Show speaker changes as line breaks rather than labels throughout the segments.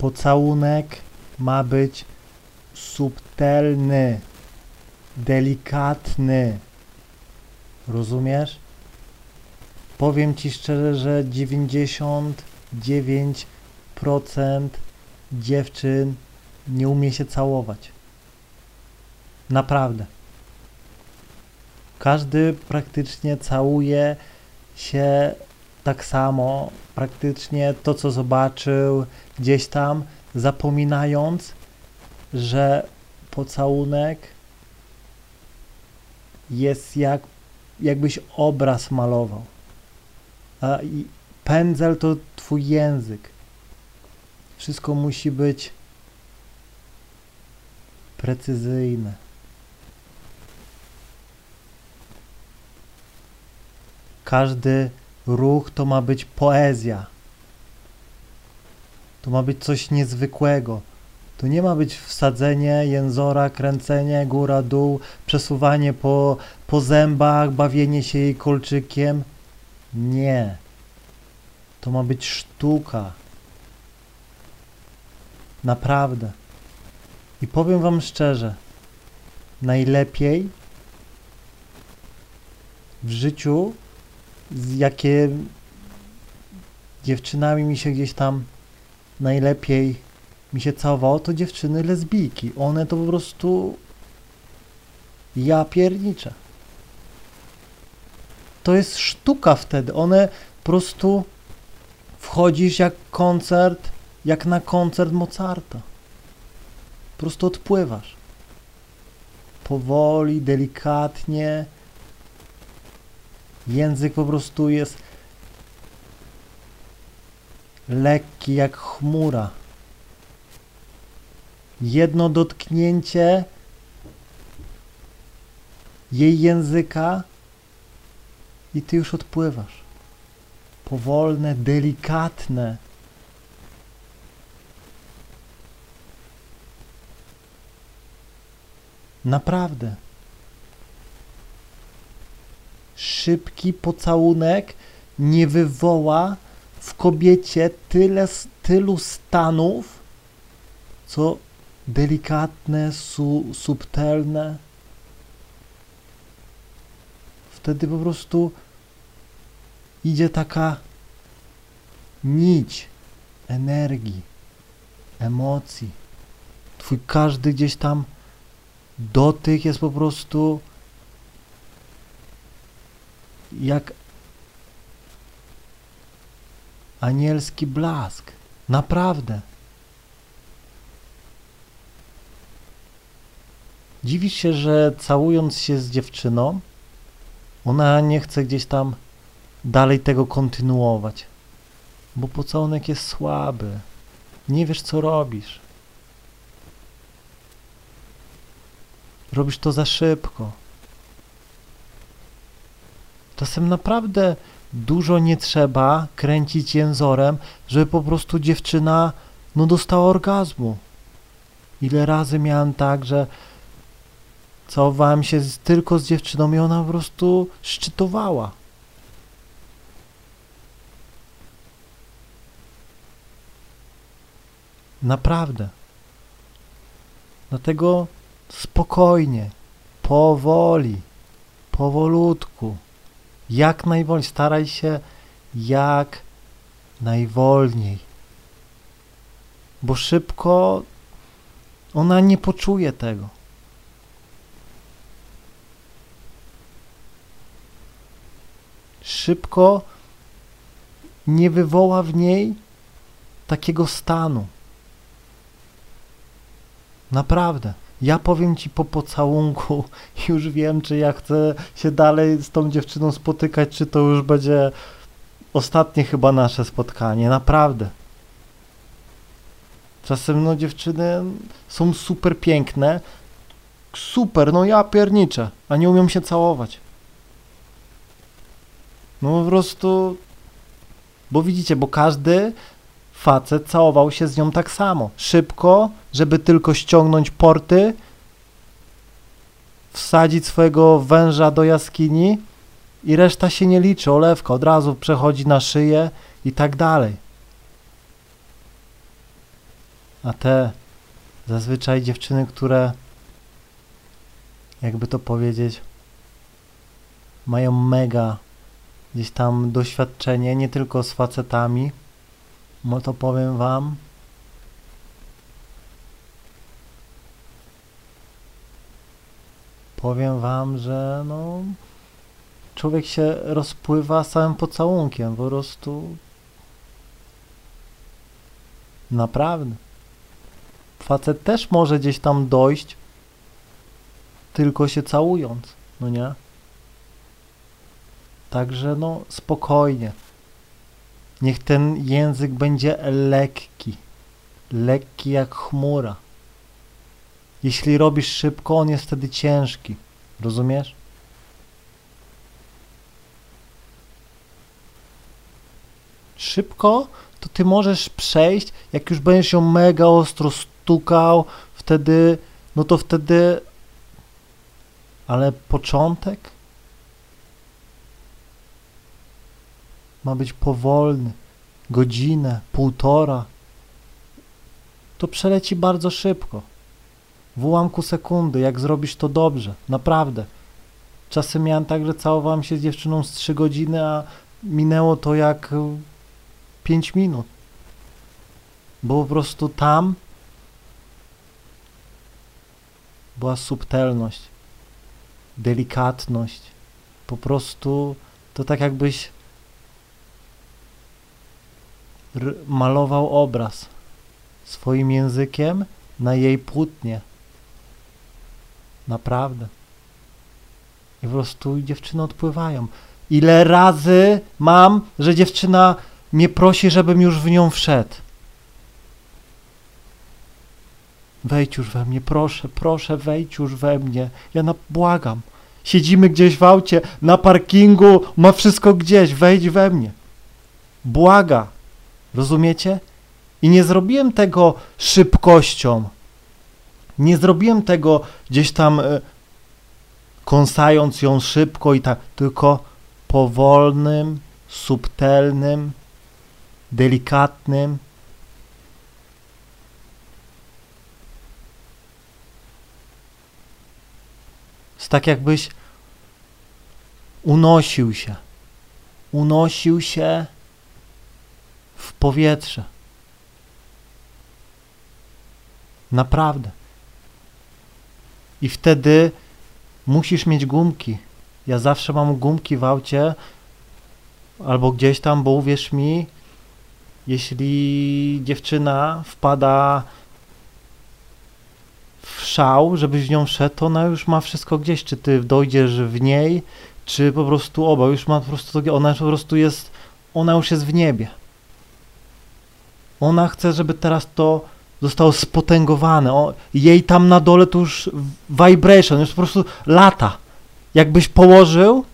Pocałunek ma być subtelny, delikatny. Rozumiesz? Powiem ci szczerze, że 99% dziewczyn nie umie się całować. Naprawdę. Każdy praktycznie całuje się tak samo, praktycznie to, co zobaczył gdzieś tam, zapominając, że pocałunek jest jak, jakbyś obraz malował. A pędzel to twój język. Wszystko musi być precyzyjne. Każdy ruch to ma być poezja. To ma być coś niezwykłego. To nie ma być wsadzenie jęzora, kręcenie góra, dół, przesuwanie po, po zębach, bawienie się jej kolczykiem. Nie. To ma być sztuka. Naprawdę. I powiem Wam szczerze, najlepiej w życiu, z jakie dziewczynami mi się gdzieś tam najlepiej mi się całowało, to dziewczyny lesbijki. One to po prostu ja pierniczę. To jest sztuka wtedy. One po prostu wchodzisz jak koncert, jak na koncert Mozarta. Po prostu odpływasz. Powoli, delikatnie. Język po prostu jest lekki jak chmura. Jedno dotknięcie jej języka i ty już odpływasz. Powolne, delikatne. Naprawdę. Szybki pocałunek nie wywoła w kobiecie tyle, tylu stanów, co delikatne, su, subtelne. Wtedy po prostu idzie taka nić energii, emocji. Twój każdy gdzieś tam dotyk jest po prostu jak anielski blask. Naprawdę. Dziwisz się, że całując się z dziewczyną, ona nie chce gdzieś tam dalej tego kontynuować, bo pocałunek jest słaby. Nie wiesz, co robisz. Robisz to za szybko. Czasem naprawdę dużo nie trzeba kręcić jęzorem, żeby po prostu dziewczyna no dostała orgazmu. Ile razy miałem tak, że całowałem się z, tylko z dziewczyną i ona po prostu szczytowała. Naprawdę. Dlatego spokojnie, powoli, powolutku, jak najwolniej, staraj się jak najwolniej, bo szybko ona nie poczuje tego. Szybko nie wywoła w niej takiego stanu. Naprawdę. Ja powiem ci po pocałunku, już wiem, czy ja chcę się dalej z tą dziewczyną spotykać, czy to już będzie ostatnie chyba nasze spotkanie. Naprawdę. Czasem no dziewczyny są super piękne, super, no ja pierniczę, a nie umiem się całować. No po prostu, bo widzicie, bo każdy facet całował się z nią tak samo. Szybko, żeby tylko ściągnąć porty, wsadzić swojego węża do jaskini i reszta się nie liczy. Olewka od razu przechodzi na szyję i tak dalej. A te zazwyczaj dziewczyny, które jakby to powiedzieć, mają mega gdzieś tam doświadczenie, nie tylko z facetami, no to powiem wam, powiem wam, że no człowiek się rozpływa samym pocałunkiem, po prostu naprawdę. Facet też może gdzieś tam dojść, tylko się całując, no nie? Także no spokojnie. Niech ten język będzie lekki. Lekki jak chmura. Jeśli robisz szybko, on jest wtedy ciężki. Rozumiesz? Szybko to ty możesz przejść, jak już będziesz ją mega ostro stukał, wtedy, no to wtedy, ale początek ma być powolny, godzinę, półtora, to przeleci bardzo szybko. W ułamku sekundy, jak zrobisz to dobrze, naprawdę. Czasem miałem tak, że całowałem się z dziewczyną z 3 godziny, a minęło to jak 5 minut. Bo po prostu tam była subtelność, delikatność. Po prostu to tak jakbyś malował obraz swoim językiem na jej płótnie. Naprawdę. I po prostu dziewczyny odpływają. Ile razy mam, że dziewczyna mnie prosi, żebym już w nią wszedł. Wejdź już we mnie, proszę, proszę, wejdź już we mnie. Ja na, błagam. Siedzimy gdzieś w aucie, na parkingu, ma wszystko gdzieś, wejdź we mnie. Błaga. Rozumiecie? I nie zrobiłem tego szybkością. Nie zrobiłem tego gdzieś tam y, kąsając ją szybko i tak, tylko powolnym, subtelnym, delikatnym. Jest tak jakbyś unosił się, unosił się w powietrze. Naprawdę. I wtedy musisz mieć gumki. Ja zawsze mam gumki w aucie albo gdzieś tam, bo uwierz mi, jeśli dziewczyna wpada w szał, żebyś w nią szedł, to ona już ma wszystko gdzieś. Czy ty dojdziesz w niej, czy po prostu oba. Już ma po prostu, ona po prostu jest, ona już jest w niebie. Ona chce, żeby teraz to zostało spotęgowane. O, jej tam na dole to już vibration, już po prostu lata. Jakbyś położył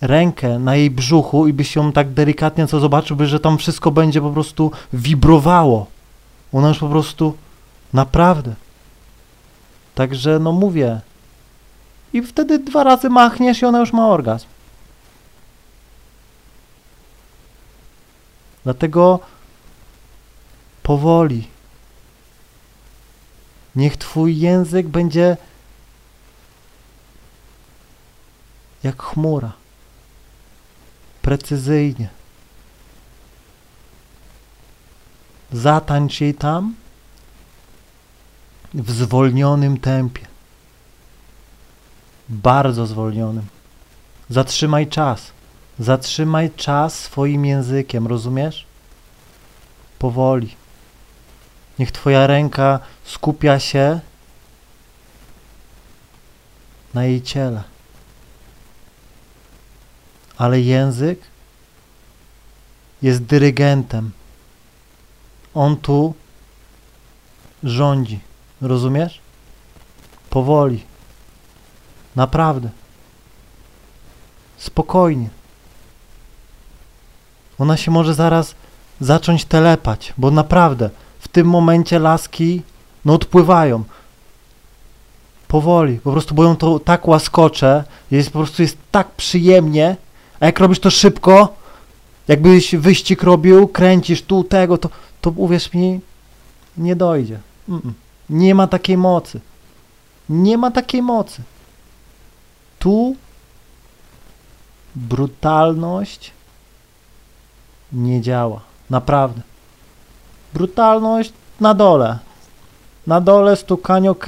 rękę na jej brzuchu i byś ją tak delikatnie co zobaczyłby, że tam wszystko będzie po prostu wibrowało. Ona już po prostu naprawdę. Także no mówię. I wtedy dwa razy machniesz i ona już ma orgazm. Dlatego powoli. Niech Twój język będzie jak chmura. Precyzyjnie. Zatańcz jej tam w zwolnionym tempie. Bardzo zwolnionym. Zatrzymaj czas. Zatrzymaj czas swoim językiem, rozumiesz? Powoli. Niech Twoja ręka skupia się na jej ciele. Ale język jest dyrygentem. On tu rządzi. Rozumiesz? Powoli. Naprawdę. Spokojnie. Ona się może zaraz zacząć telepać, bo naprawdę w tym momencie laski no odpływają. Powoli, po prostu, bo ją to tak łaskocze, jest po prostu jest tak przyjemnie, a jak robisz to szybko, Jakbyś wyścig robił, kręcisz tu, tego, to, to uwierz mi, nie dojdzie. Mm-mm. Nie ma takiej mocy. Nie ma takiej mocy. Tu brutalność nie działa. Naprawdę. Brutalność na dole. Na dole stukanie ok.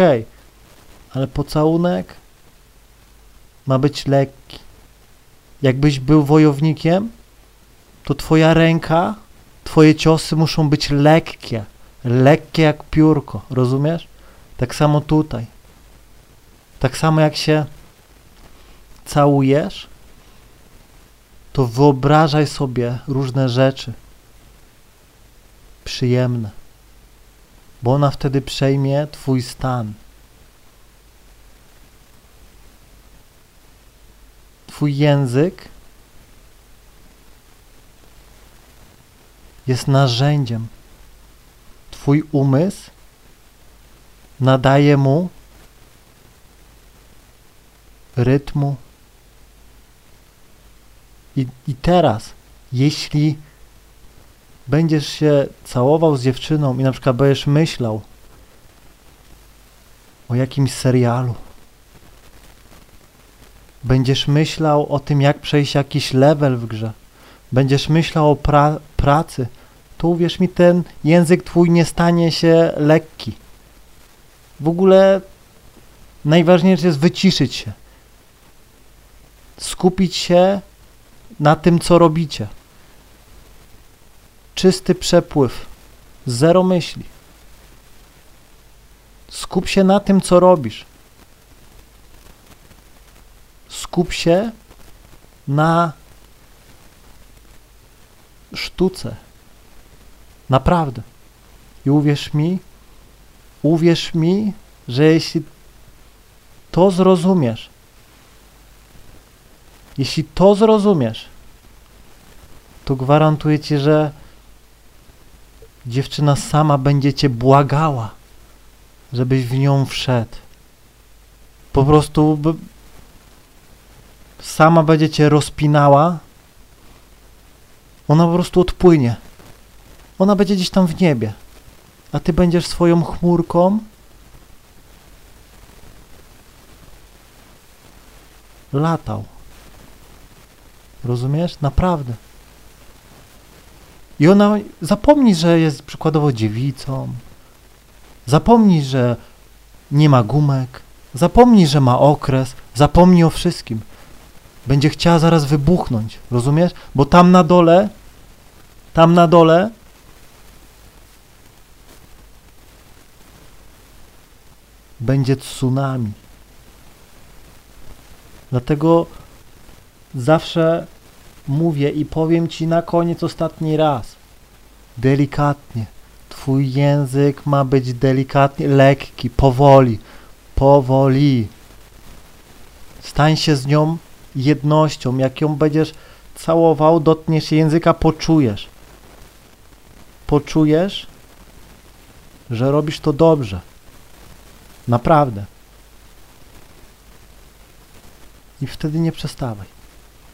Ale pocałunek ma być lekki. Jakbyś był wojownikiem, to twoja ręka, twoje ciosy muszą być lekkie. Lekkie jak piórko. Rozumiesz? Tak samo tutaj. Tak samo jak się całujesz, to wyobrażaj sobie różne rzeczy przyjemne, bo ona wtedy przejmie Twój stan. Twój język jest narzędziem. Twój umysł nadaje mu rytmu. I, I teraz, jeśli będziesz się całował z dziewczyną i na przykład będziesz myślał o jakimś serialu, będziesz myślał o tym, jak przejść jakiś level w grze, będziesz myślał o pra pracy, to uwierz mi, ten język twój nie stanie się lekki. W ogóle najważniejsze jest wyciszyć się. Skupić się na tym, co robicie. Czysty przepływ, zero myśli. Skup się na tym, co robisz. Skup się na sztuce. Naprawdę. I uwierz mi, uwierz mi, że jeśli to zrozumiesz, jeśli to zrozumiesz, to gwarantuję ci, że dziewczyna sama będzie cię błagała, żebyś w nią wszedł. Po prostu sama będzie cię rozpinała, ona po prostu odpłynie. Ona będzie gdzieś tam w niebie, a ty będziesz swoją chmurką latał. Rozumiesz? Naprawdę. I ona zapomni, że jest przykładowo dziewicą. Zapomni, że nie ma gumek. Zapomni, że ma okres. Zapomni o wszystkim. Będzie chciała zaraz wybuchnąć. Rozumiesz? Bo tam na dole, tam na dole będzie tsunami. Dlatego zawsze mówię i powiem Ci na koniec ostatni raz. Delikatnie. Twój język ma być delikatnie, lekki, powoli, powoli. Stań się z nią jednością. Jak ją będziesz całował, dotkniesz języka, poczujesz. Poczujesz, że robisz to dobrze. Naprawdę. I wtedy nie przestawaj.